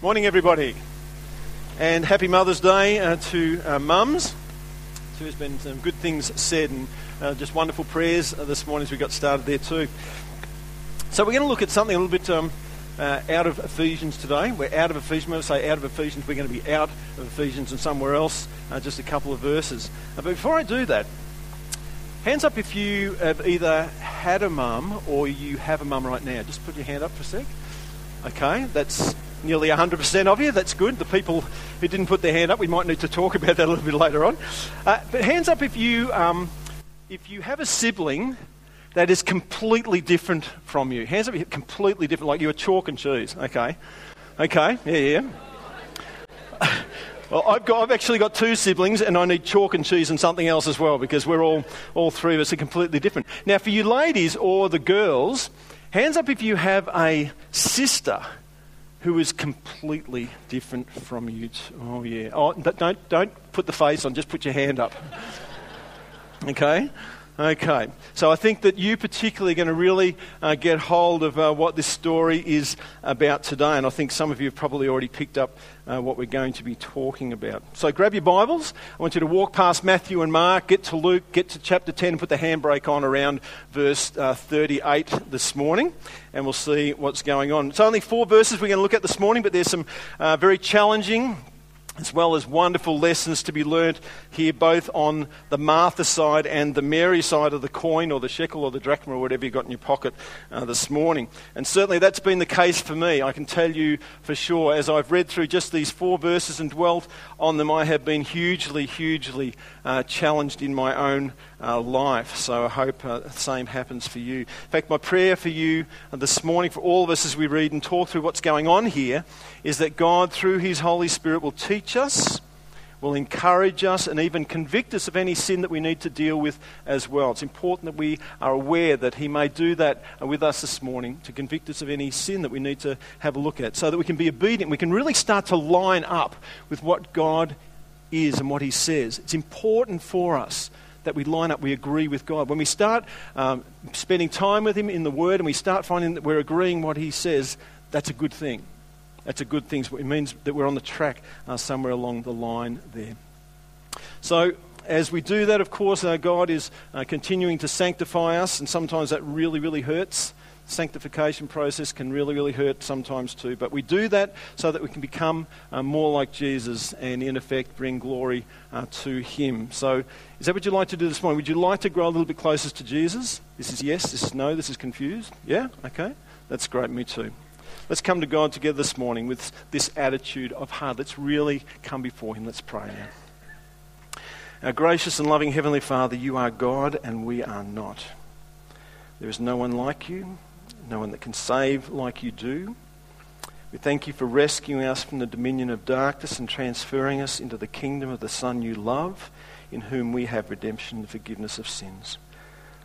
Morning, everybody. And happy Mother's Day uh, to uh, mums. There's been some good things said and uh, just wonderful prayers uh, this morning as we got started there, too. So, we're going to look at something a little bit um, uh, out of Ephesians today. We're out of Ephesians. When I say out of Ephesians, we're going to be out of Ephesians and somewhere else, uh, just a couple of verses. but before I do that, hands up if you have either had a mum or you have a mum right now. Just put your hand up for a sec. Okay, that's nearly 100% of you. That's good. The people who didn't put their hand up, we might need to talk about that a little bit later on. Uh, but hands up if you, um, if you have a sibling that is completely different from you. Hands up if you're completely different, like you are chalk and cheese. Okay. Okay, yeah, yeah. Well, I've, got, I've actually got two siblings, and I need chalk and cheese and something else as well because we're all, all three of us are completely different. Now, for you ladies or the girls, hands up if you have a sister who is completely different from you. Oh, yeah. Oh, don't, don't put the face on, just put your hand up. okay? Okay, so I think that you particularly are going to really uh, get hold of uh, what this story is about today, and I think some of you have probably already picked up uh, what we're going to be talking about. So grab your Bibles. I want you to walk past Matthew and Mark, get to Luke, get to chapter 10, and put the handbrake on around verse uh, 38 this morning, and we'll see what's going on. It's only four verses we're going to look at this morning, but there's some uh, very challenging as well as wonderful lessons to be learnt here, both on the Martha side and the Mary side of the coin, or the shekel, or the drachma, or whatever you've got in your pocket uh, this morning. And certainly that's been the case for me. I can tell you for sure, as I've read through just these four verses and dwelt on them, I have been hugely, hugely uh, challenged in my own uh, life. So I hope uh, the same happens for you. In fact, my prayer for you this morning, for all of us as we read and talk through what's going on here, is that God, through His Holy Spirit, will teach us, will encourage us, and even convict us of any sin that we need to deal with as well. It's important that we are aware that He may do that with us this morning to convict us of any sin that we need to have a look at so that we can be obedient. We can really start to line up with what God is and what He says. It's important for us that we line up, we agree with God. When we start um, spending time with Him in the Word and we start finding that we're agreeing what He says, that's a good thing. That's a good thing. It means that we're on the track uh, somewhere along the line there. So, as we do that, of course, our God is uh, continuing to sanctify us, and sometimes that really, really hurts sanctification process can really, really hurt sometimes too. But we do that so that we can become uh, more like Jesus and, in effect, bring glory uh, to Him. So, is that what you'd like to do this morning? Would you like to grow a little bit closer to Jesus? This is yes, this is no, this is confused. Yeah? Okay. That's great. Me too. Let's come to God together this morning with this attitude of heart. Let's really come before Him. Let's pray now. Our gracious and loving Heavenly Father, you are God and we are not. There is no one like you no one that can save like you do. We thank you for rescuing us from the dominion of darkness and transferring us into the kingdom of the Son you love, in whom we have redemption and forgiveness of sins.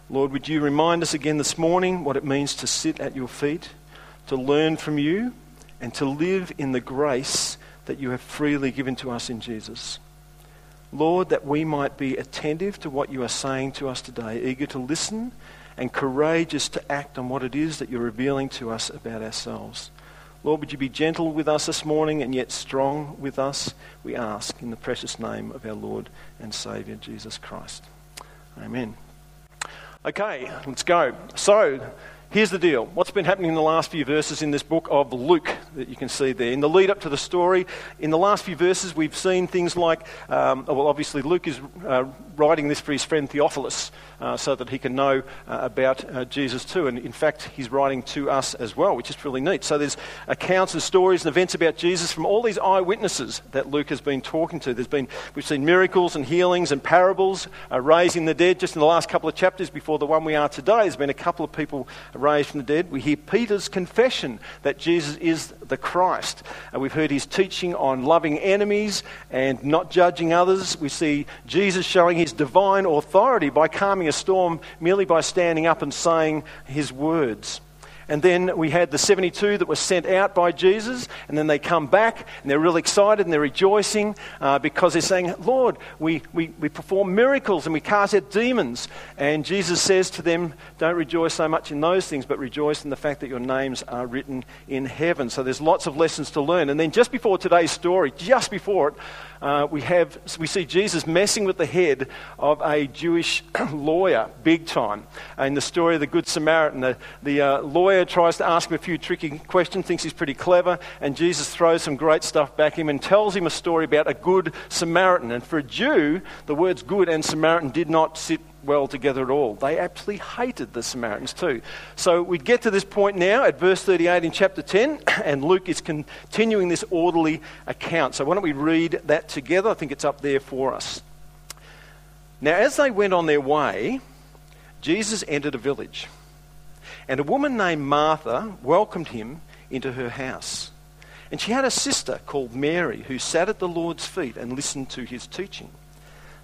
Lord, would you remind us again this morning what it means to sit at your feet, to learn from you, and to live in the grace that you have freely given to us in Jesus. Lord, that we might be attentive to what you are saying to us today, eager to listen and courageous to act on what it is that you're revealing to us about ourselves. Lord, would you be gentle with us this morning and yet strong with us? We ask in the precious name of our Lord and Saviour, Jesus Christ. Amen. Okay, let's go. So, Here's the deal. What's been happening in the last few verses in this book of Luke that you can see there? In the lead up to the story, in the last few verses, we've seen things like, um, well, obviously, Luke is uh, writing this for his friend Theophilus uh, so that he can know uh, about uh, Jesus too. And in fact, he's writing to us as well, which is really neat. So there's accounts and stories and events about Jesus from all these eyewitnesses that Luke has been talking to. There's been, we've seen miracles and healings and parables, uh, raising the dead. Just in the last couple of chapters before the one we are today, there's been a couple of people raised from the dead. We hear Peter's confession that Jesus is the Christ. And we've heard his teaching on loving enemies and not judging others. We see Jesus showing his divine authority by calming a storm merely by standing up and saying his words. And then we had the 72 that were sent out by Jesus, and then they come back and they're really excited and they're rejoicing uh, because they're saying, Lord, we, we, we perform miracles and we cast out demons. And Jesus says to them, Don't rejoice so much in those things, but rejoice in the fact that your names are written in heaven. So there's lots of lessons to learn. And then just before today's story, just before it, uh, we, have, we see Jesus messing with the head of a Jewish lawyer big time. In the story of the Good Samaritan, the, the uh, lawyer tries to ask him a few tricky questions, thinks he's pretty clever, and Jesus throws some great stuff back him and tells him a story about a good Samaritan. And for a Jew, the words good and Samaritan did not sit well together at all. They actually hated the Samaritans too. So we get to this point now at verse 38 in chapter 10, and Luke is continuing this orderly account. So why don't we read that together? I think it's up there for us. Now, as they went on their way, Jesus entered a village, and a woman named Martha welcomed him into her house. And she had a sister called Mary who sat at the Lord's feet and listened to his teaching.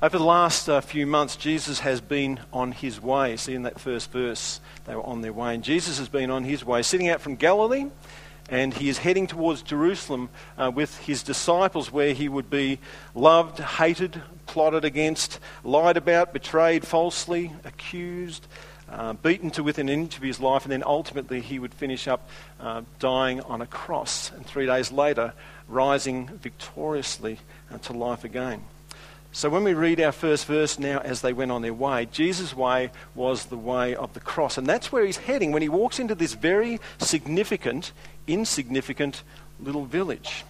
Over the last uh, few months, Jesus has been on his way. See, in that first verse, they were on their way. And Jesus has been on his way, setting out from Galilee, and he is heading towards Jerusalem uh, with his disciples, where he would be loved, hated, plotted against, lied about, betrayed falsely, accused, uh, beaten to within an inch of his life, and then ultimately he would finish up uh, dying on a cross, and three days later, rising victoriously uh, to life again. So when we read our first verse now, as they went on their way, Jesus' way was the way of the cross. And that's where he's heading when he walks into this very significant, insignificant little village.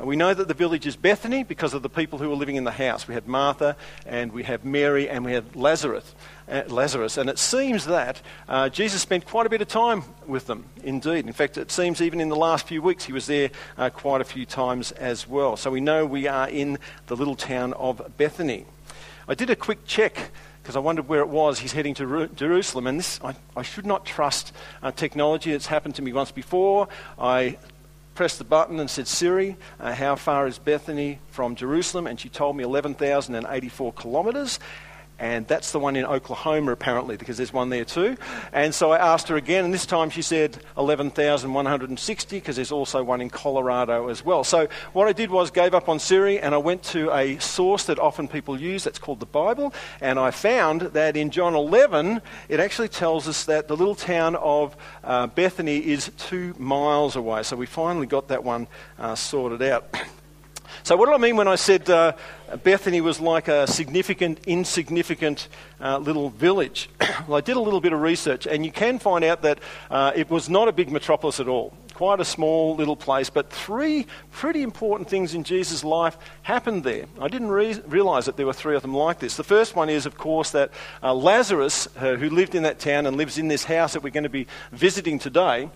We know that the village is Bethany because of the people who were living in the house. We had Martha, and we have Mary, and we have Lazarus. Uh, Lazarus. And it seems that uh, Jesus spent quite a bit of time with them, indeed. In fact, it seems even in the last few weeks he was there uh, quite a few times as well. So we know we are in the little town of Bethany. I did a quick check because I wondered where it was. He's heading to Jerusalem, and this I, I should not trust uh, technology. It's happened to me once before. I pressed the button and said, Siri, uh, how far is Bethany from Jerusalem? And she told me 11,084 kilometres and that's the one in Oklahoma apparently because there's one there too. And so I asked her again, and this time she said 11,160 because there's also one in Colorado as well. So what I did was gave up on Siri and I went to a source that often people use that's called the Bible, and I found that in John 11 it actually tells us that the little town of uh, Bethany is two miles away. So we finally got that one uh, sorted out. So, what did I mean when I said uh, Bethany was like a significant, insignificant uh, little village? well, I did a little bit of research, and you can find out that uh, it was not a big metropolis at all. Quite a small little place, but three pretty important things in Jesus' life happened there. I didn't re- realize that there were three of them like this. The first one is, of course, that uh, Lazarus, uh, who lived in that town and lives in this house that we're going to be visiting today,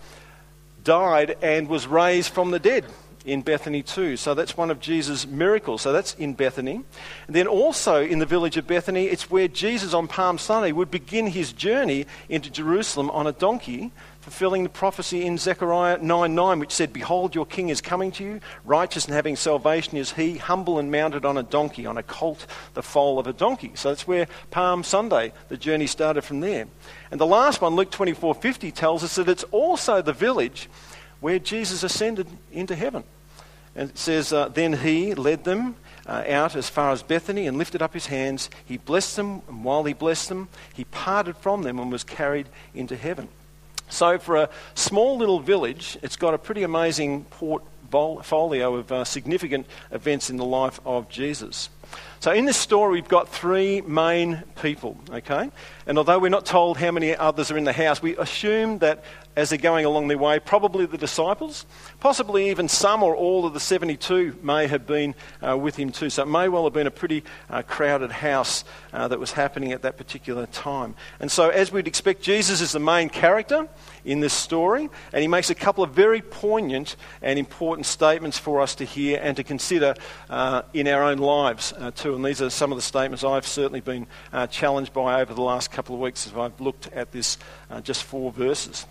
died and was raised from the dead in Bethany too. So that's one of Jesus' miracles. So that's in Bethany. And then also in the village of Bethany, it's where Jesus on Palm Sunday would begin his journey into Jerusalem on a donkey, fulfilling the prophecy in Zechariah 9 9, which said, Behold, your king is coming to you, righteous and having salvation is he, humble and mounted on a donkey, on a colt, the foal of a donkey. So that's where Palm Sunday, the journey started from there. And the last one, Luke 24 50, tells us that it's also the village where Jesus ascended into heaven. And it says, uh, Then he led them uh, out as far as Bethany and lifted up his hands. He blessed them, and while he blessed them, he parted from them and was carried into heaven. So, for a small little village, it's got a pretty amazing portfolio of uh, significant events in the life of Jesus. So in this story, we've got three main people, okay? And although we're not told how many others are in the house, we assume that as they're going along their way, probably the disciples, possibly even some or all of the 72 may have been uh, with him too. So it may well have been a pretty uh, crowded house uh, that was happening at that particular time. And so, as we'd expect, Jesus is the main character in this story, and he makes a couple of very poignant and important statements for us to hear and to consider uh, in our own lives uh, too. And these are some of the statements I've certainly been uh, challenged by over the last couple of weeks as I've looked at this just four verses.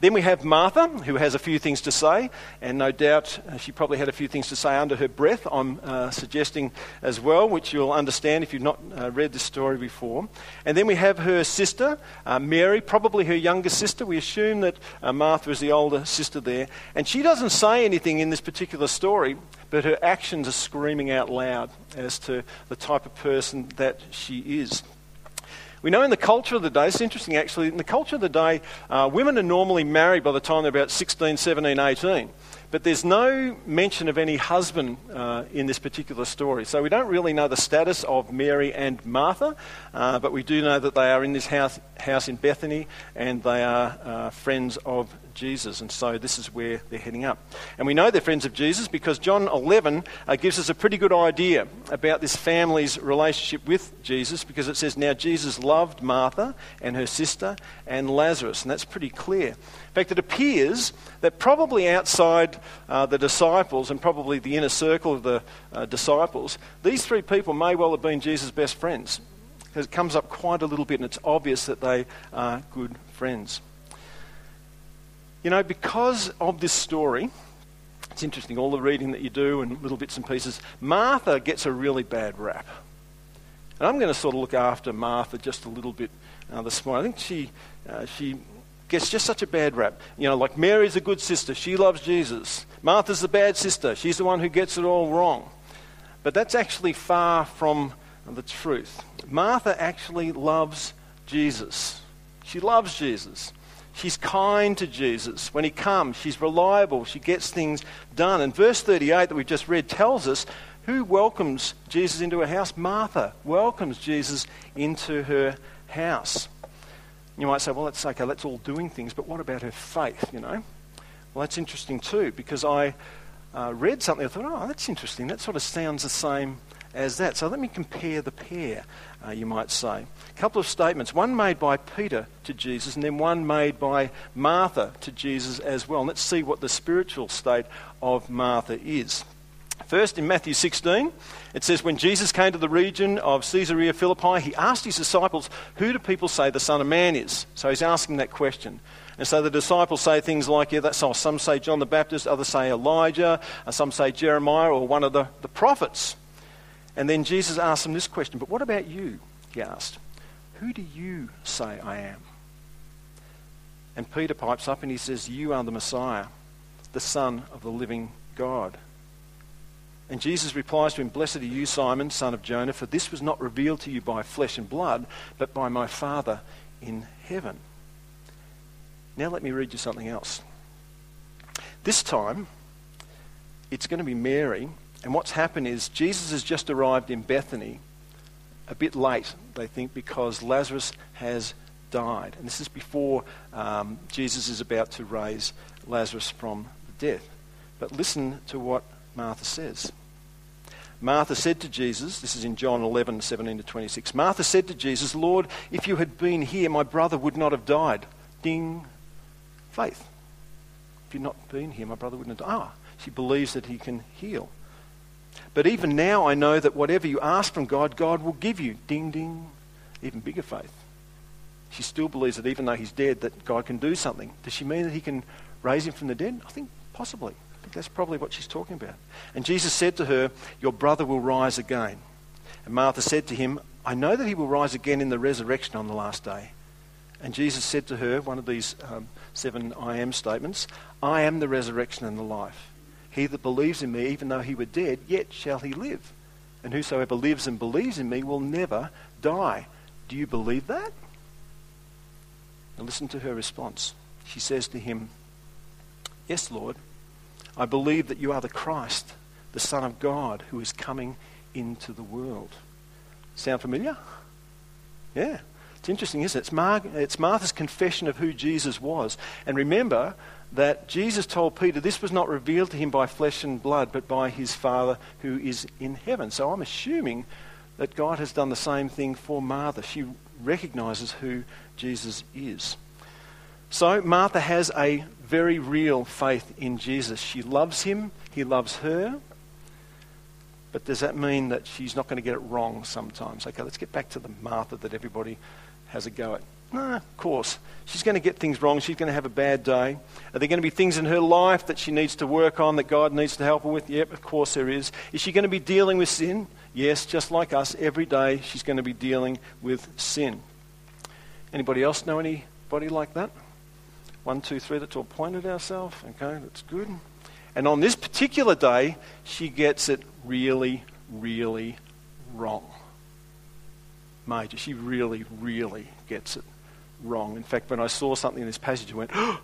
Then we have Martha, who has a few things to say, and no doubt uh, she probably had a few things to say under her breath, I'm uh, suggesting as well, which you'll understand if you've not uh, read this story before. And then we have her sister, uh, Mary, probably her younger sister. We assume that uh, Martha is the older sister there. And she doesn't say anything in this particular story, but her actions are screaming out loud as to the type of person that she is. We know in the culture of the day, it's interesting actually, in the culture of the day, uh, women are normally married by the time they're about 16, 17, 18. But there's no mention of any husband uh, in this particular story. So we don't really know the status of Mary and Martha, uh, but we do know that they are in this house, house in Bethany and they are uh, friends of Jesus. And so this is where they're heading up. And we know they're friends of Jesus because John 11 uh, gives us a pretty good idea about this family's relationship with Jesus because it says, Now Jesus loved Martha and her sister and Lazarus. And that's pretty clear. In fact, it appears that probably outside uh, the disciples and probably the inner circle of the uh, disciples, these three people may well have been Jesus' best friends. Because it comes up quite a little bit and it's obvious that they are good friends. You know, because of this story, it's interesting, all the reading that you do and little bits and pieces, Martha gets a really bad rap. And I'm going to sort of look after Martha just a little bit uh, this morning. I think she, uh, she gets just such a bad rap. You know, like Mary's a good sister, she loves Jesus. Martha's the bad sister, she's the one who gets it all wrong. But that's actually far from the truth. Martha actually loves Jesus. She loves Jesus. She's kind to Jesus. When he comes, she's reliable. She gets things done. And verse 38 that we just read tells us who welcomes Jesus into her house? Martha welcomes Jesus into her house. You might say, well, that's okay, that's all doing things, but what about her faith, you know? Well, that's interesting too, because I uh, read something, I thought, oh, that's interesting. That sort of sounds the same as that. So let me compare the pair, uh, you might say. A couple of statements, one made by Peter to Jesus, and then one made by Martha to Jesus as well. Let's see what the spiritual state of Martha is. First, in Matthew 16, it says, When Jesus came to the region of Caesarea Philippi, he asked his disciples, Who do people say the Son of Man is? So he's asking that question. And so the disciples say things like, yeah, that's all. Some say John the Baptist, others say Elijah, some say Jeremiah or one of the, the prophets. And then Jesus asked them this question, But what about you? He asked, Who do you say I am? And Peter pipes up and he says, You are the Messiah, the Son of the living God. And Jesus replies to him, Blessed are you, Simon, son of Jonah, for this was not revealed to you by flesh and blood, but by my Father in heaven. Now let me read you something else. This time, it's going to be Mary, and what's happened is Jesus has just arrived in Bethany a bit late, they think, because Lazarus has died. And this is before um, Jesus is about to raise Lazarus from the death. But listen to what Martha says. Martha said to Jesus, this is in John 11, 17 to 26. Martha said to Jesus, Lord, if you had been here, my brother would not have died. Ding. Faith. If you'd not been here, my brother wouldn't have died. Ah, she believes that he can heal. But even now I know that whatever you ask from God, God will give you. Ding, ding. Even bigger faith. She still believes that even though he's dead, that God can do something. Does she mean that he can raise him from the dead? I think possibly. I think that's probably what she's talking about. And Jesus said to her, Your brother will rise again. And Martha said to him, I know that he will rise again in the resurrection on the last day. And Jesus said to her, one of these um, seven I am statements, I am the resurrection and the life. He that believes in me, even though he were dead, yet shall he live. And whosoever lives and believes in me will never die. Do you believe that? Now listen to her response. She says to him, Yes, Lord. I believe that you are the Christ, the Son of God, who is coming into the world. Sound familiar? Yeah. It's interesting, isn't it? It's, Mar- it's Martha's confession of who Jesus was. And remember that Jesus told Peter this was not revealed to him by flesh and blood, but by his Father who is in heaven. So I'm assuming that God has done the same thing for Martha. She recognizes who Jesus is. So Martha has a very real faith in Jesus. She loves him, he loves her. But does that mean that she's not going to get it wrong sometimes? Okay, let's get back to the Martha that everybody has a go at. No, of course. She's going to get things wrong. She's going to have a bad day. Are there going to be things in her life that she needs to work on that God needs to help her with? Yep, of course there is. Is she going to be dealing with sin? Yes, just like us, every day she's going to be dealing with sin. Anybody else know anybody like that? One, two, three, that's all pointed ourselves. Okay, that's good. And on this particular day, she gets it really, really wrong. Major. She really, really gets it wrong. In fact, when I saw something in this passage, I went, oh,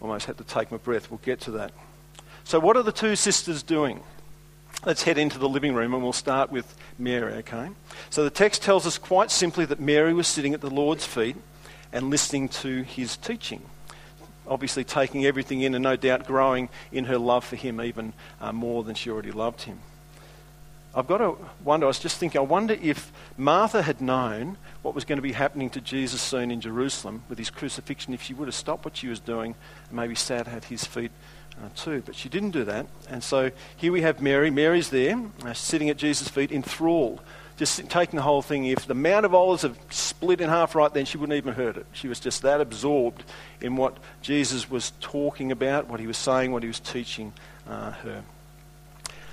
almost had to take my breath. We'll get to that. So, what are the two sisters doing? Let's head into the living room and we'll start with Mary, okay? So, the text tells us quite simply that Mary was sitting at the Lord's feet and listening to his teaching. Obviously, taking everything in and no doubt growing in her love for him even uh, more than she already loved him. I've got to wonder, I was just thinking, I wonder if Martha had known what was going to be happening to Jesus soon in Jerusalem with his crucifixion, if she would have stopped what she was doing and maybe sat at his feet uh, too. But she didn't do that. And so here we have Mary. Mary's there, uh, sitting at Jesus' feet, enthralled, just taking the whole thing. If the Mount of Olives had split in half right then, she wouldn't even heard it. She was just that absorbed in what Jesus was talking about, what he was saying, what he was teaching uh, her.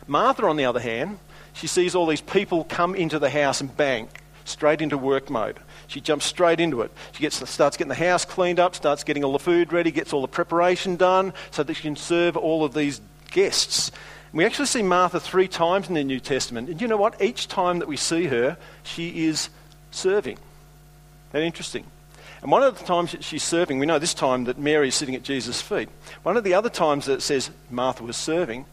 Martha, on the other hand, she sees all these people come into the house and bang, straight into work mode. She jumps straight into it. She gets, starts getting the house cleaned up, starts getting all the food ready, gets all the preparation done so that she can serve all of these guests. We actually see Martha three times in the New Testament. And you know what? Each time that we see her, she is serving. That interesting. And one of the times that she's serving, we know this time that Mary is sitting at Jesus' feet. One of the other times that it says Martha was serving,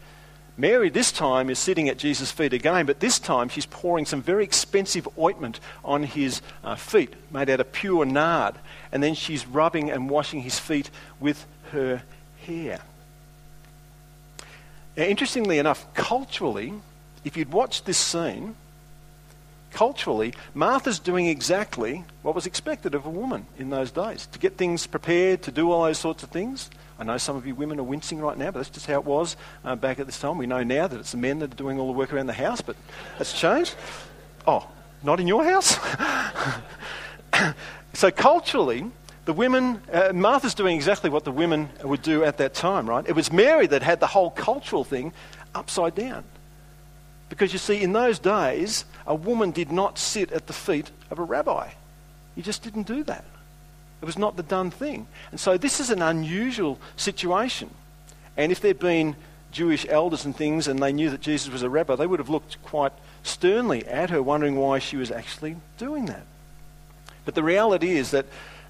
Mary, this time, is sitting at Jesus' feet again, but this time she's pouring some very expensive ointment on his uh, feet, made out of pure nard. And then she's rubbing and washing his feet with her hair. Now, interestingly enough, culturally, if you'd watched this scene, culturally, Martha's doing exactly what was expected of a woman in those days to get things prepared, to do all those sorts of things. I know some of you women are wincing right now, but that's just how it was uh, back at this time. We know now that it's the men that are doing all the work around the house, but that's changed. Oh, not in your house? so, culturally, the women, uh, Martha's doing exactly what the women would do at that time, right? It was Mary that had the whole cultural thing upside down. Because you see, in those days, a woman did not sit at the feet of a rabbi. You just didn't do that. It was not the done thing. And so this is an unusual situation. And if there'd been Jewish elders and things and they knew that Jesus was a rabbi, they would have looked quite sternly at her, wondering why she was actually doing that. But the reality is that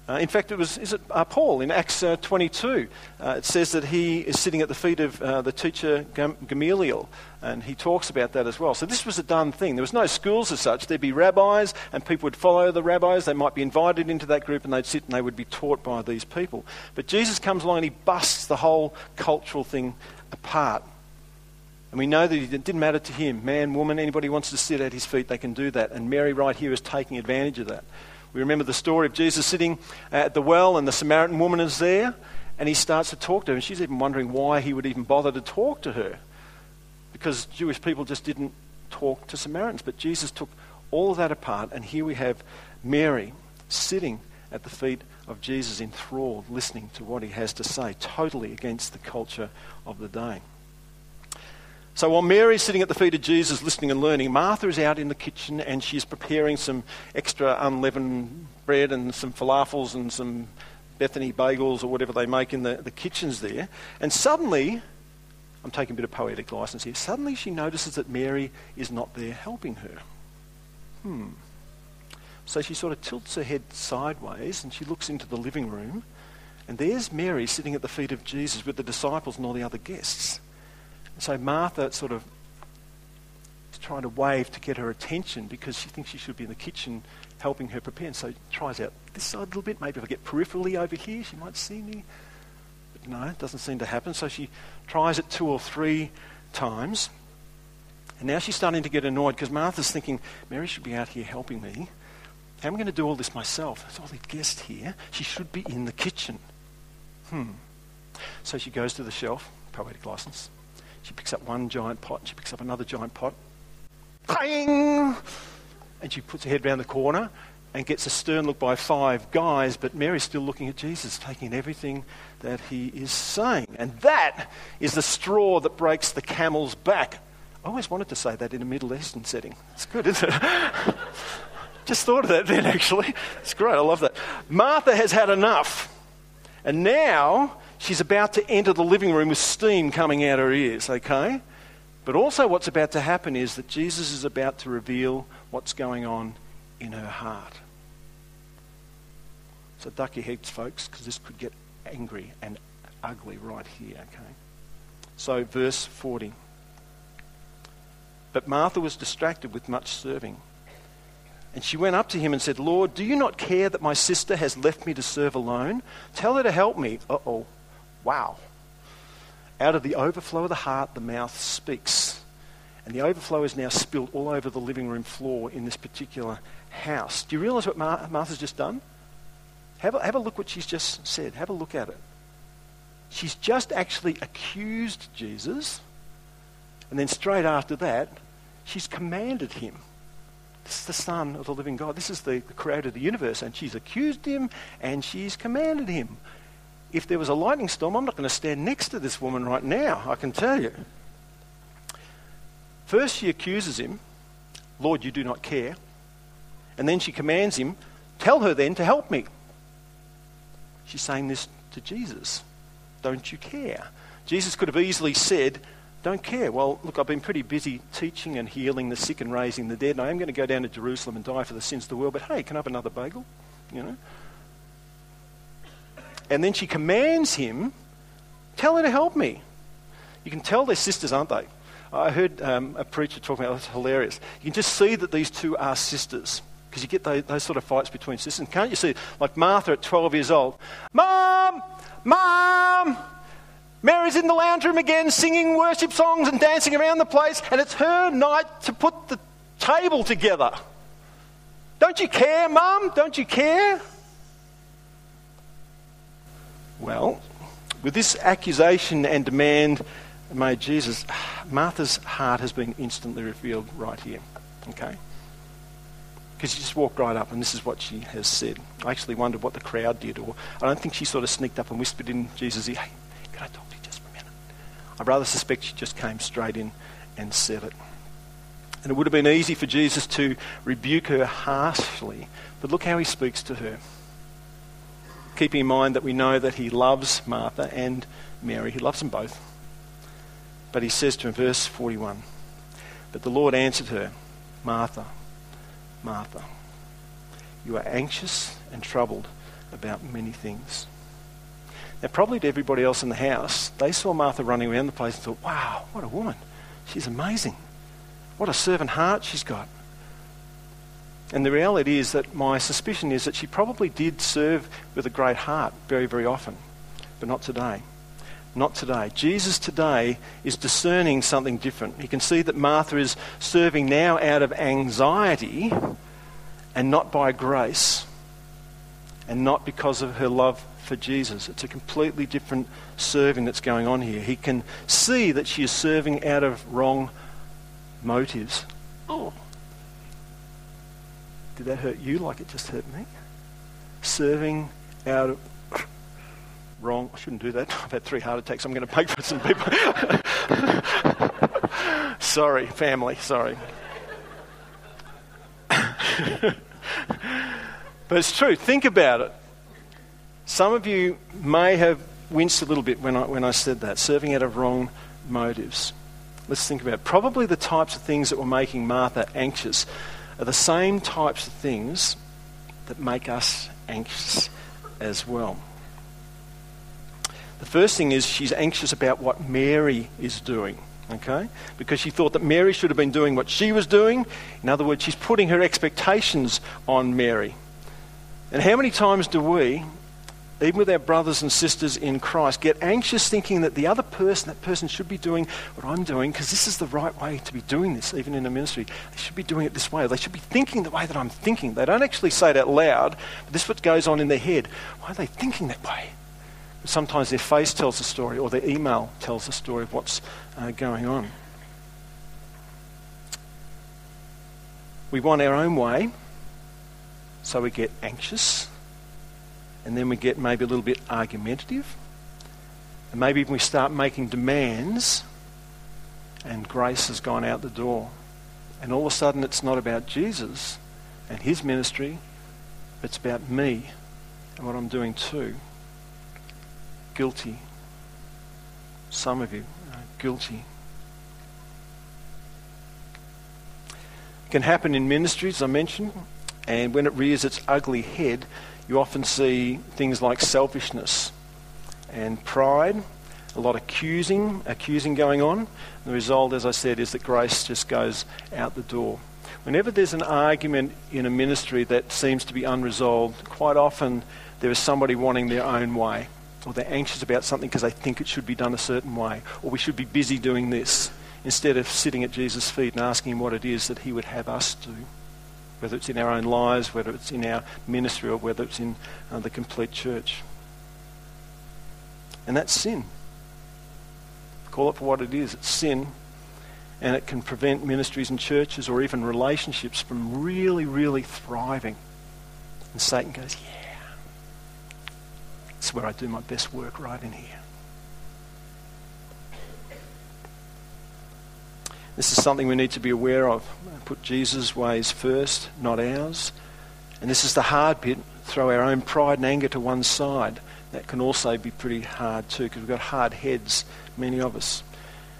uh, in fact, it was is it uh, Paul in Acts uh, 22. Uh, it says that he is sitting at the feet of uh, the teacher Gamaliel, and he talks about that as well. So this was a done thing. There was no schools as such. There'd be rabbis, and people would follow the rabbis. They might be invited into that group, and they'd sit and they would be taught by these people. But Jesus comes along and he busts the whole cultural thing apart. And we know that it didn't matter to him, man, woman, anybody wants to sit at his feet, they can do that. And Mary, right here, is taking advantage of that. We remember the story of Jesus sitting at the well, and the Samaritan woman is there, and he starts to talk to her, and she's even wondering why he would even bother to talk to her. Because Jewish people just didn't talk to Samaritans. But Jesus took all of that apart, and here we have Mary sitting at the feet of Jesus, enthralled, listening to what he has to say, totally against the culture of the day. So while Mary is sitting at the feet of Jesus listening and learning, Martha is out in the kitchen and she's preparing some extra unleavened bread and some falafels and some Bethany bagels or whatever they make in the, the kitchens there. And suddenly, I'm taking a bit of poetic license here, suddenly she notices that Mary is not there helping her. Hmm. So she sort of tilts her head sideways and she looks into the living room. And there's Mary sitting at the feet of Jesus with the disciples and all the other guests. So Martha sort of trying to wave to get her attention because she thinks she should be in the kitchen helping her prepare. And so tries out this side a little bit. Maybe if I get peripherally over here, she might see me. But no, it doesn't seem to happen. So she tries it two or three times. And now she's starting to get annoyed because Martha's thinking, Mary should be out here helping me. How am I going to do all this myself? There's all these guests here. She should be in the kitchen. Hmm. So she goes to the shelf, poetic license. She picks up one giant pot. She picks up another giant pot. Clang! And she puts her head round the corner and gets a stern look by five guys, but Mary's still looking at Jesus, taking everything that he is saying. And that is the straw that breaks the camel's back. I always wanted to say that in a Middle Eastern setting. It's good, isn't it? Just thought of that then, actually. It's great. I love that. Martha has had enough. And now she's about to enter the living room with steam coming out her ears, okay? But also, what's about to happen is that Jesus is about to reveal what's going on in her heart. So, duck your heads, folks, because this could get angry and ugly right here, okay? So, verse 40. But Martha was distracted with much serving. And she went up to him and said, Lord, do you not care that my sister has left me to serve alone? Tell her to help me. Uh oh. Wow. Out of the overflow of the heart, the mouth speaks. And the overflow is now spilled all over the living room floor in this particular house. Do you realize what Mar- Martha's just done? Have a, have a look what she's just said. Have a look at it. She's just actually accused Jesus. And then straight after that, she's commanded him. This is the Son of the living God. This is the, the creator of the universe. And she's accused him and she's commanded him. If there was a lightning storm, I'm not going to stand next to this woman right now, I can tell you. First, she accuses him, Lord, you do not care. And then she commands him, Tell her then to help me. She's saying this to Jesus. Don't you care? Jesus could have easily said, don't care. Well, look, I've been pretty busy teaching and healing the sick and raising the dead, and I am going to go down to Jerusalem and die for the sins of the world, but hey, can I have another bagel? You know? And then she commands him, tell her to help me. You can tell they're sisters, aren't they? I heard um, a preacher talking about. It's hilarious. You can just see that these two are sisters because you get those, those, sort of fights between sisters. Can't you see, like Martha at 12 years old, Mom! Mom! Mary's in the lounge room again singing worship songs and dancing around the place, and it's her night to put the table together. Don't you care, Mum? Don't you care? Well, with this accusation and demand made Jesus, Martha's heart has been instantly revealed right here. Okay? Because she just walked right up, and this is what she has said. I actually wondered what the crowd did, or I don't think she sort of sneaked up and whispered in Jesus' ear, hey, can I talk to you just for a minute? I rather suspect she just came straight in and said it. And it would have been easy for Jesus to rebuke her harshly, but look how he speaks to her. Keeping in mind that we know that he loves Martha and Mary, he loves them both. But he says to in verse 41 But the Lord answered her, Martha, Martha, you are anxious and troubled about many things. Now, probably to everybody else in the house, they saw Martha running around the place and thought, wow, what a woman. She's amazing. What a servant heart she's got. And the reality is that my suspicion is that she probably did serve with a great heart very, very often, but not today. Not today. Jesus today is discerning something different. He can see that Martha is serving now out of anxiety and not by grace and not because of her love for Jesus. It's a completely different serving that's going on here. He can see that she is serving out of wrong motives. Oh. Did that hurt you like it just hurt me? Serving out of wrong. I shouldn't do that. I've had three heart attacks. I'm going to pay for some people. sorry, family. Sorry. but it's true. Think about it. Some of you may have winced a little bit when I, when I said that, serving out of wrong motives. Let's think about it. Probably the types of things that were making Martha anxious are the same types of things that make us anxious as well. The first thing is she's anxious about what Mary is doing. Okay? Because she thought that Mary should have been doing what she was doing. In other words, she's putting her expectations on Mary. And how many times do we, even with our brothers and sisters in Christ, get anxious thinking that the other person, that person should be doing what I'm doing because this is the right way to be doing this, even in a ministry. They should be doing it this way. They should be thinking the way that I'm thinking. They don't actually say it out loud, but this is what goes on in their head. Why are they thinking that way? Sometimes their face tells the story, or their email tells the story of what's uh, going on. We want our own way, so we get anxious and then we get maybe a little bit argumentative. And maybe even we start making demands, and grace has gone out the door. And all of a sudden, it's not about Jesus and his ministry, it's about me and what I'm doing too. Guilty. Some of you are guilty. It can happen in ministries, I mentioned, and when it rears its ugly head, you often see things like selfishness and pride, a lot of accusing, accusing going on. The result, as I said, is that grace just goes out the door. Whenever there's an argument in a ministry that seems to be unresolved, quite often there is somebody wanting their own way, or they're anxious about something because they think it should be done a certain way, or we should be busy doing this, instead of sitting at Jesus' feet and asking him what it is that he would have us do whether it's in our own lives, whether it's in our ministry, or whether it's in uh, the complete church. And that's sin. Call it for what it is it's sin, and it can prevent ministries and churches or even relationships from really, really thriving. And Satan goes, Yeah, it's where I do my best work, right in here. This is something we need to be aware of. Put Jesus' ways first, not ours. And this is the hard bit throw our own pride and anger to one side. That can also be pretty hard too, because we've got hard heads, many of us.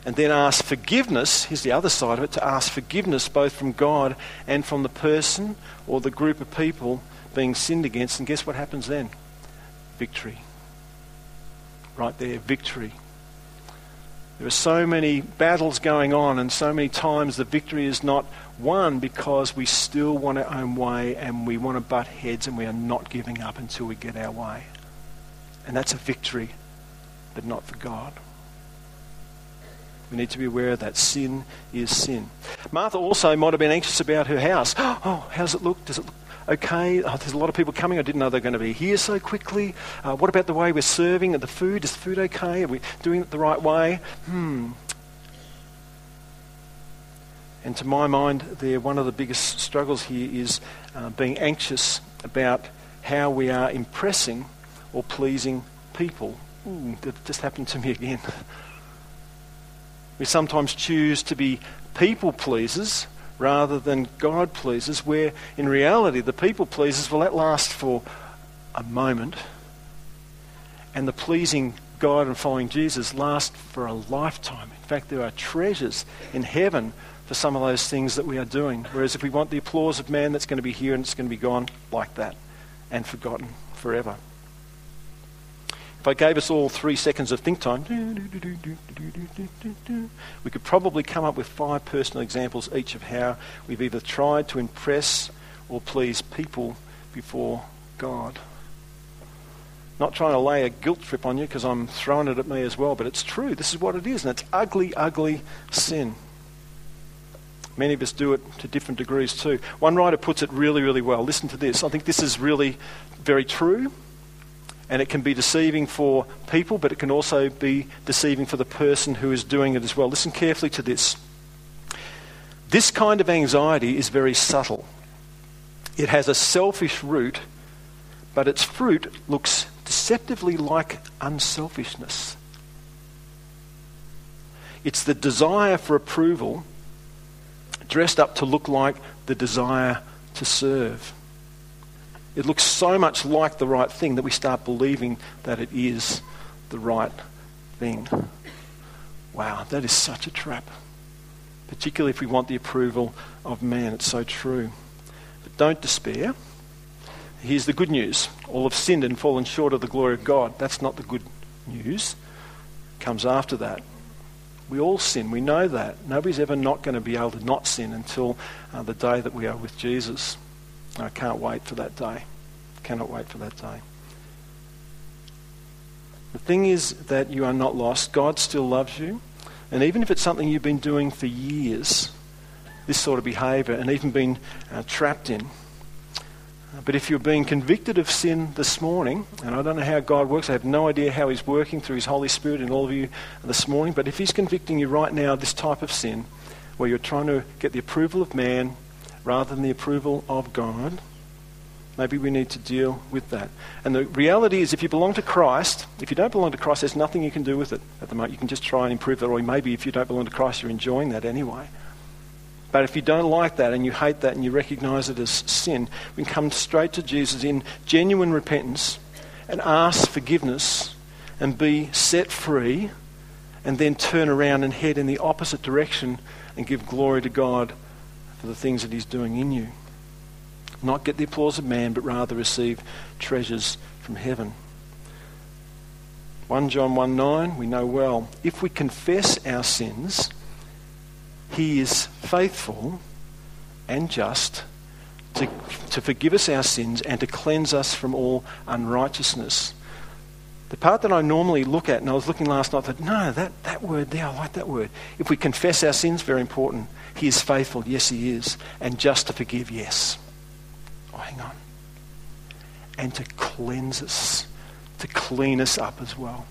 And then ask forgiveness, here's the other side of it, to ask forgiveness both from God and from the person or the group of people being sinned against. And guess what happens then? Victory. Right there, victory. There are so many battles going on, and so many times the victory is not won because we still want our own way and we want to butt heads and we are not giving up until we get our way. And that's a victory, but not for God. We need to be aware that sin is sin. Martha also might have been anxious about her house. Oh, how's it look? Does it look okay? Oh, there's a lot of people coming. I didn't know they're going to be here so quickly. Uh, what about the way we're serving the food? Is the food okay? Are we doing it the right way? Hmm. And to my mind, there one of the biggest struggles here is uh, being anxious about how we are impressing or pleasing people. Ooh, that just happened to me again. we sometimes choose to be people pleasers rather than God pleases, where in reality the people pleases, well, that lasts for a moment. And the pleasing God and following Jesus lasts for a lifetime. In fact, there are treasures in heaven for some of those things that we are doing. Whereas if we want the applause of man, that's going to be here and it's going to be gone like that and forgotten forever. If I gave us all three seconds of think time, we could probably come up with five personal examples each of how we've either tried to impress or please people before God. Not trying to lay a guilt trip on you because I'm throwing it at me as well, but it's true. This is what it is, and it's ugly, ugly sin. Many of us do it to different degrees too. One writer puts it really, really well. Listen to this. I think this is really very true and it can be deceiving for people, but it can also be deceiving for the person who is doing it as well. Listen carefully to this. This kind of anxiety is very subtle. It has a selfish root, but its fruit looks deceptively like unselfishness. It's the desire for approval dressed up to look like the desire to serve. It looks so much like the right thing that we start believing that it is the right thing. Wow, that is such a trap. Particularly if we want the approval of man. It's so true. But don't despair. Here's the good news all have sinned and fallen short of the glory of God. That's not the good news. It comes after that. We all sin. We know that. Nobody's ever not going to be able to not sin until uh, the day that we are with Jesus. I can't wait for that day. Cannot wait for that day. The thing is that you are not lost. God still loves you. And even if it's something you've been doing for years, this sort of behaviour, and even been uh, trapped in, but if you're being convicted of sin this morning, and I don't know how God works, I have no idea how He's working through His Holy Spirit in all of you this morning, but if He's convicting you right now of this type of sin, where you're trying to get the approval of man rather than the approval of God, maybe we need to deal with that. And the reality is, if you belong to Christ, if you don't belong to Christ, there's nothing you can do with it at the moment. You can just try and improve that, or maybe if you don't belong to Christ, you're enjoying that anyway. But if you don't like that and you hate that and you recognize it as sin, we can come straight to Jesus in genuine repentance and ask forgiveness and be set free and then turn around and head in the opposite direction and give glory to God for the things that He's doing in you. Not get the applause of man, but rather receive treasures from heaven. 1 John 1 9, we know well. If we confess our sins, he is faithful and just to, to forgive us our sins and to cleanse us from all unrighteousness. The part that I normally look at, and I was looking last night, I thought, no, that, that word there, I like that word. If we confess our sins, very important. He is faithful, yes, he is. And just to forgive, yes. Oh, hang on. And to cleanse us, to clean us up as well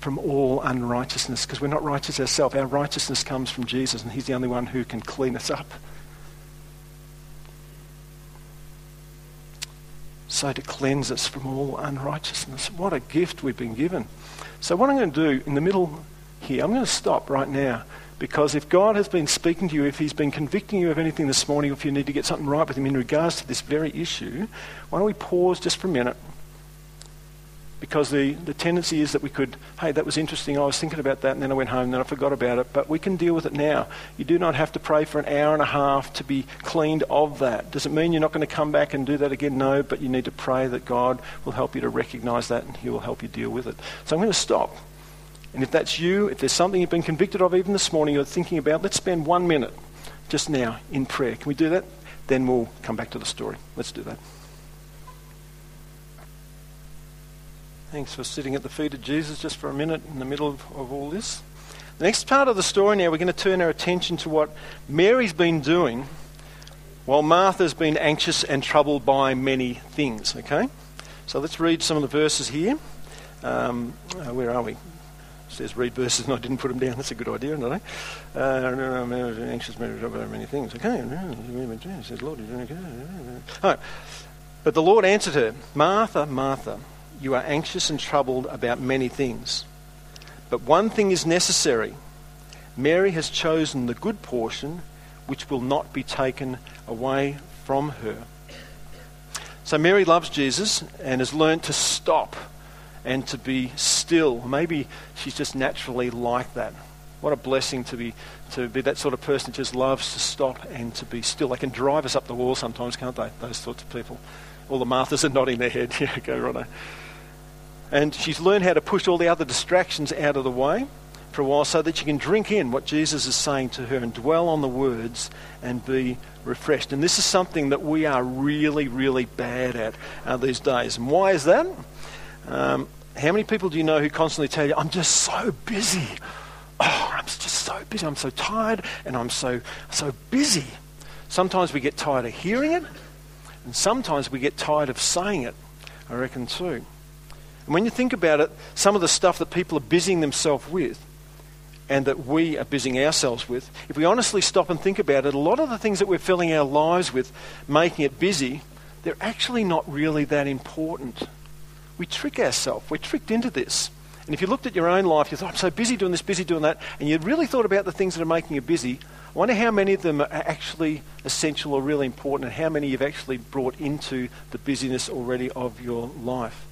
from all unrighteousness because we're not righteous ourselves. Our righteousness comes from Jesus, and He's the only one who can clean us up. So, to cleanse us from all unrighteousness. What a gift we've been given. So, what I'm going to do in the middle here, I'm going to stop right now because if God has been speaking to you, if He's been convicting you of anything this morning, if you need to get something right with Him in regards to this very issue, why don't we pause just for a minute? because the, the tendency is that we could, hey, that was interesting, I was thinking about that, and then I went home, and then I forgot about it. But we can deal with it now. You do not have to pray for an hour and a half to be cleaned of that. Does it mean you're not going to come back and do that again? No, but you need to pray that God will help you to recognize that and He will help you deal with it. So I'm going to stop. And if that's you, if there's something you've been convicted of even this morning, you're thinking about, let's spend one minute just now in prayer. Can we do that? Then we'll come back to the story. Let's do that. Thanks for sitting at the feet of Jesus just for a minute in the middle of, all this. The next part of the story now, we're going to turn our attention to what Mary's been doing while Martha's been anxious and troubled by many things. Okay? So let's read some of the verses here. Um, uh, where are we? Says read verses and I didn't put them down. That's a good idea, isn't it? Uh, I'm anxious about many things. Okay. Says, Lord. But the Lord answered her, Martha, Martha. You are anxious and troubled about many things. But one thing is necessary. Mary has chosen the good portion, which will not be taken away from her. So Mary loves Jesus and has learned to stop and to be still. Maybe she's just naturally like that. What a blessing to be to be that sort of person who just loves to stop and to be still. They can drive us up the wall sometimes, can't they? Those sorts of people. All the Marthas are nodding their head. Yeah, go right. And she's learned how to push all the other distractions out of the way for a while so that she can drink in what Jesus is saying to her and dwell on the words and be refreshed. And this is something that we are really, really bad at uh, these days. And why is that? Um, how many people do you know who constantly tell you, I'm just so busy? Oh, I'm just so busy. I'm so tired and I'm so, so busy. Sometimes we get tired of hearing it, and sometimes we get tired of saying it, I reckon, too. And when you think about it, some of the stuff that people are busying themselves with and that we are busying ourselves with, if we honestly stop and think about it, a lot of the things that we're filling our lives with, making it busy, they're actually not really that important. We trick ourselves. We're tricked into this. And if you looked at your own life, you thought, I'm so busy doing this, busy doing that, and you really thought about the things that are making you busy, I wonder how many of them are actually essential or really important, and how many you've actually brought into the busyness already of your life.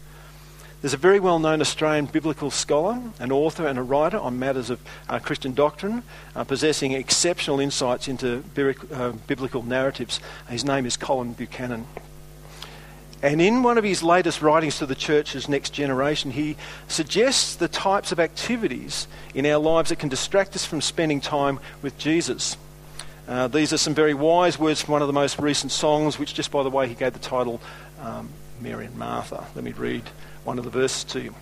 There's a very well known Australian biblical scholar, an author, and a writer on matters of uh, Christian doctrine, uh, possessing exceptional insights into uh, biblical narratives. His name is Colin Buchanan. And in one of his latest writings to the church's next generation, he suggests the types of activities in our lives that can distract us from spending time with Jesus. Uh, these are some very wise words from one of the most recent songs, which, just by the way, he gave the title um, Mary and Martha. Let me read one of the verses to you.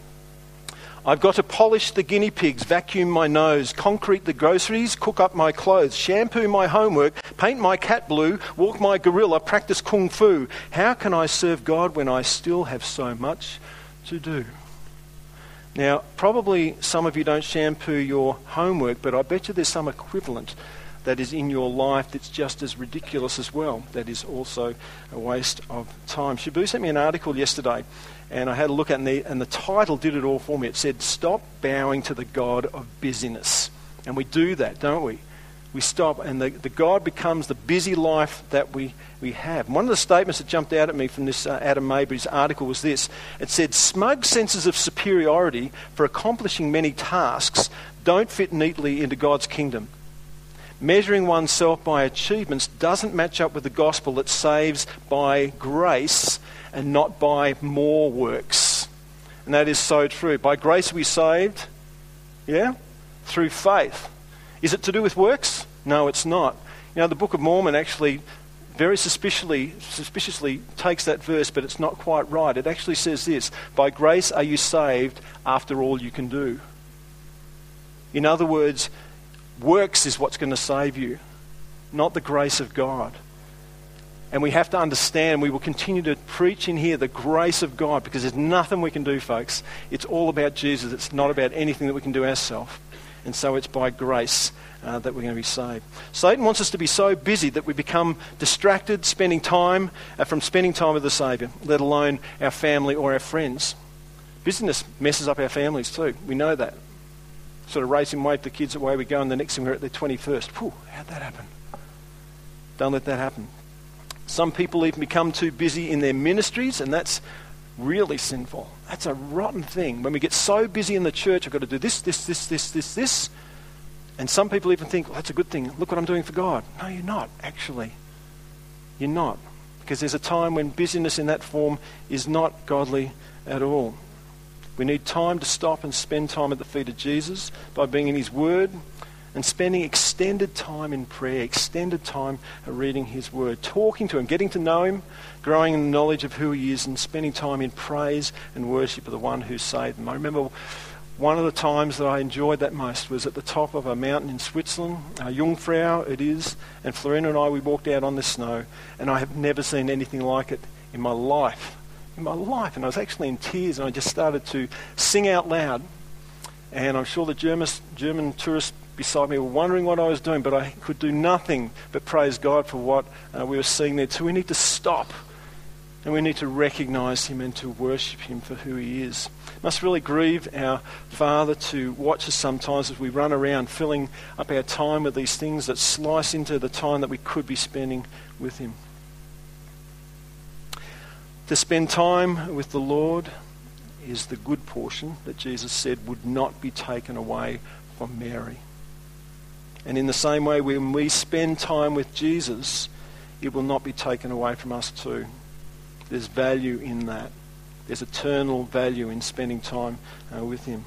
I've got to polish the guinea pigs, vacuum my nose, concrete the groceries, cook up my clothes, shampoo my homework, paint my cat blue, walk my gorilla, practice kung fu. How can I serve God when I still have so much to do? Now, probably some of you don't shampoo your homework, but I bet you there's some equivalent that is in your life that's just as ridiculous as well. That is also a waste of time. Shabu sent me an article yesterday and I had a look at it, and the, and the title did it all for me. It said, Stop bowing to the God of busyness. And we do that, don't we? We stop, and the, the God becomes the busy life that we, we have. one of the statements that jumped out at me from this uh, Adam Mabry's article was this it said, Smug senses of superiority for accomplishing many tasks don't fit neatly into God's kingdom. Measuring oneself by achievements doesn't match up with the gospel that saves by grace and not by more works. And that is so true. By grace we saved, yeah, through faith. Is it to do with works? No, it's not. You know, the Book of Mormon actually very suspiciously, suspiciously takes that verse, but it's not quite right. It actually says this By grace are you saved after all you can do. In other words, works is what's going to save you, not the grace of God. And we have to understand, we will continue to preach in here the grace of God because there's nothing we can do, folks. It's all about Jesus. It's not about anything that we can do ourselves. And so it's by grace uh, that we're going to be saved. Satan wants us to be so busy that we become distracted, spending time uh, from spending time with the Saviour, let alone our family or our friends. Business messes up our families too. We know that. Sort of racing wave the kids away we go, and the next thing we're at their 21st. Whew, how'd that happen? Don't let that happen. Some people even become too busy in their ministries, and that's really sinful. That's a rotten thing. When we get so busy in the church, I've got to do this, this, this, this, this, this. And some people even think, well, that's a good thing. Look what I'm doing for God. No, you're not, actually. You're not. Because there's a time when busyness in that form is not godly at all. We need time to stop and spend time at the feet of Jesus by being in His Word, and spending extended time in prayer, extended time reading His Word, talking to Him, getting to know Him, growing in the knowledge of who He is, and spending time in praise and worship of the one who saved them. I remember one of the times that I enjoyed that most was at the top of a mountain in Switzerland, uh, Jungfrau it is, and Florina and I, we walked out on the snow, and I have never seen anything like it in my life. In my life. And I was actually in tears, and I just started to sing out loud. And I'm sure the German, German tourists beside me were wondering what I was doing, but I could do nothing but praise God for what uh, we were seeing there. So we need to stop and we need to recognize Him and to worship Him for who He is. It must really grieve our Father to watch us sometimes as we run around filling up our time with these things that slice into the time that we could be spending with Him. To spend time with the Lord is the good portion that Jesus said would not be taken away from Mary. And in the same way, when we spend time with Jesus, it will not be taken away from us too. There's value in that. There's eternal value in spending time uh, with Him.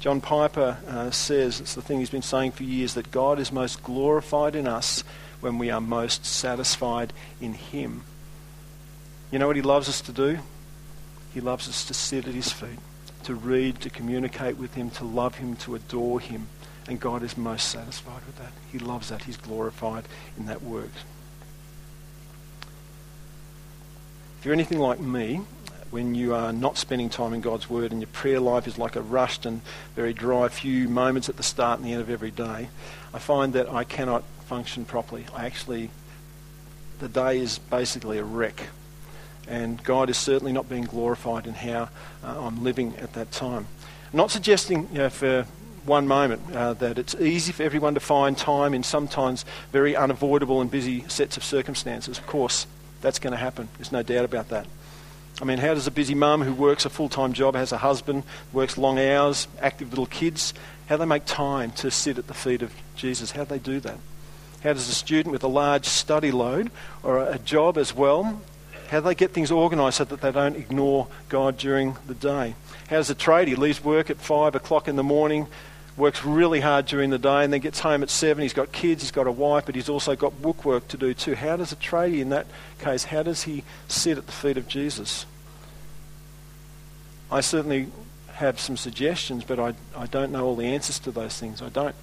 John Piper uh, says, it's the thing he's been saying for years, that God is most glorified in us when we are most satisfied in Him. You know what He loves us to do? He loves us to sit at His feet, to read, to communicate with Him, to love Him, to adore Him. And God is most satisfied with that. He loves that. He's glorified in that work. If you're anything like me, when you are not spending time in God's Word and your prayer life is like a rushed and very dry few moments at the start and the end of every day, I find that I cannot function properly. I actually, the day is basically a wreck. And God is certainly not being glorified in how uh, I'm living at that time. I'm not suggesting you know, for one moment uh, that it's easy for everyone to find time in sometimes very unavoidable and busy sets of circumstances. Of course, that's going to happen. There's no doubt about that. I mean, how does a busy mum who works a full time job, has a husband, works long hours, active little kids, how do they make time to sit at the feet of Jesus? How do they do that? How does a student with a large study load or a job as well How do they get things organised so that they don't ignore God during the day? How does a tradie leaves work at 5 o'clock in the morning, works really hard during the day, and then gets home at 7? He's got kids, he's got a wife, but he's also got book work to do too. How does a tradie, in that case, how does he sit at the feet of Jesus? I certainly have some suggestions, but I, I don't know all the answers to those things. I don't.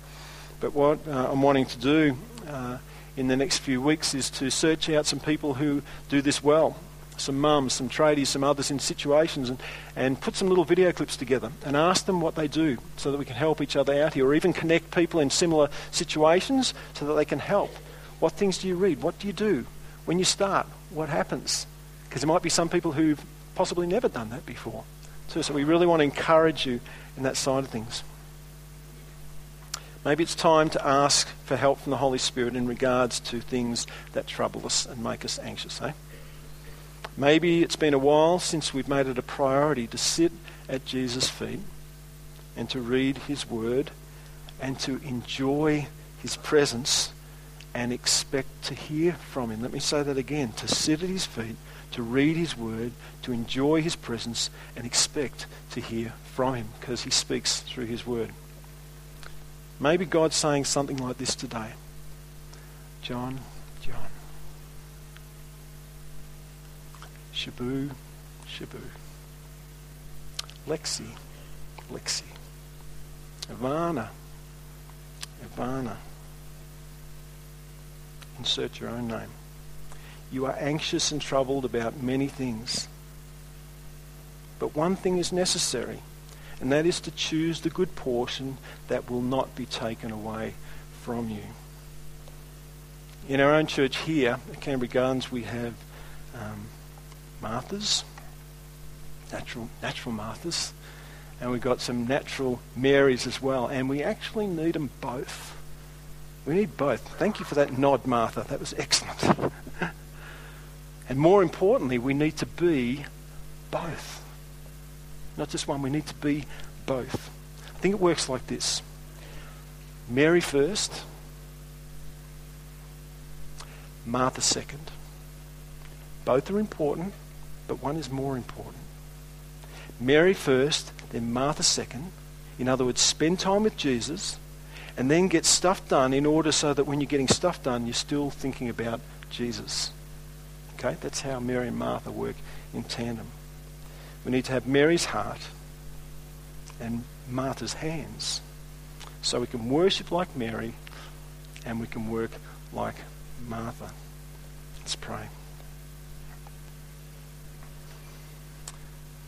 But what uh, I'm wanting to do uh, in the next few weeks is to search out some people who do this well. Some mums, some tradies, some others in situations, and, and put some little video clips together and ask them what they do so that we can help each other out here, or even connect people in similar situations so that they can help. What things do you read? What do you do? When you start, what happens? Because there might be some people who've possibly never done that before. Too. So we really want to encourage you in that side of things. Maybe it's time to ask for help from the Holy Spirit in regards to things that trouble us and make us anxious, eh? Maybe it's been a while since we've made it a priority to sit at Jesus' feet and to read his word and to enjoy his presence and expect to hear from him. Let me say that again to sit at his feet, to read his word, to enjoy his presence, and expect to hear from him because he speaks through his word. Maybe God's saying something like this today John, John. Shabu, Shabu. Lexi, Lexi. Ivana, Ivana. Insert your own name. You are anxious and troubled about many things. But one thing is necessary and that is to choose the good portion that will not be taken away from you. In our own church here at Canterbury Gardens, we have um, Marthas, natural, natural Marthas, and we've got some natural Marys as well, and we actually need them both. We need both. Thank you for that nod, Martha. That was excellent. and more importantly, we need to be both. Not just one, we need to be both. I think it works like this Mary first, Martha second. Both are important, but one is more important. Mary first, then Martha second. In other words, spend time with Jesus and then get stuff done in order so that when you're getting stuff done, you're still thinking about Jesus. Okay? That's how Mary and Martha work in tandem. We need to have Mary's heart and Martha's hands so we can worship like Mary and we can work like Martha. Let's pray.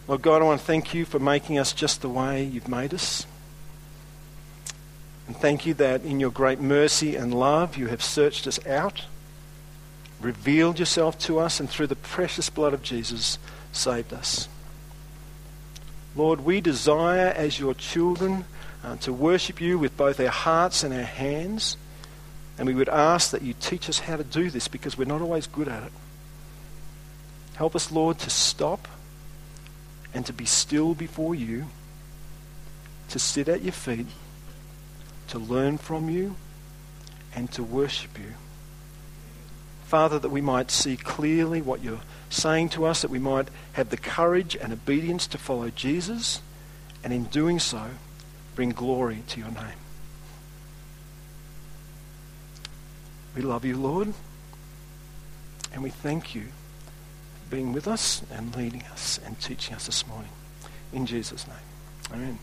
Lord God, I want to thank you for making us just the way you've made us. And thank you that in your great mercy and love you have searched us out, revealed yourself to us, and through the precious blood of Jesus saved us. Lord, we desire as your children uh, to worship you with both our hearts and our hands. And we would ask that you teach us how to do this because we're not always good at it. Help us, Lord, to stop and to be still before you, to sit at your feet, to learn from you, and to worship you. Father, that we might see clearly what you're saying to us, that we might have the courage and obedience to follow Jesus, and in doing so, bring glory to your name. We love you, Lord, and we thank you for being with us and leading us and teaching us this morning. In Jesus' name. Amen.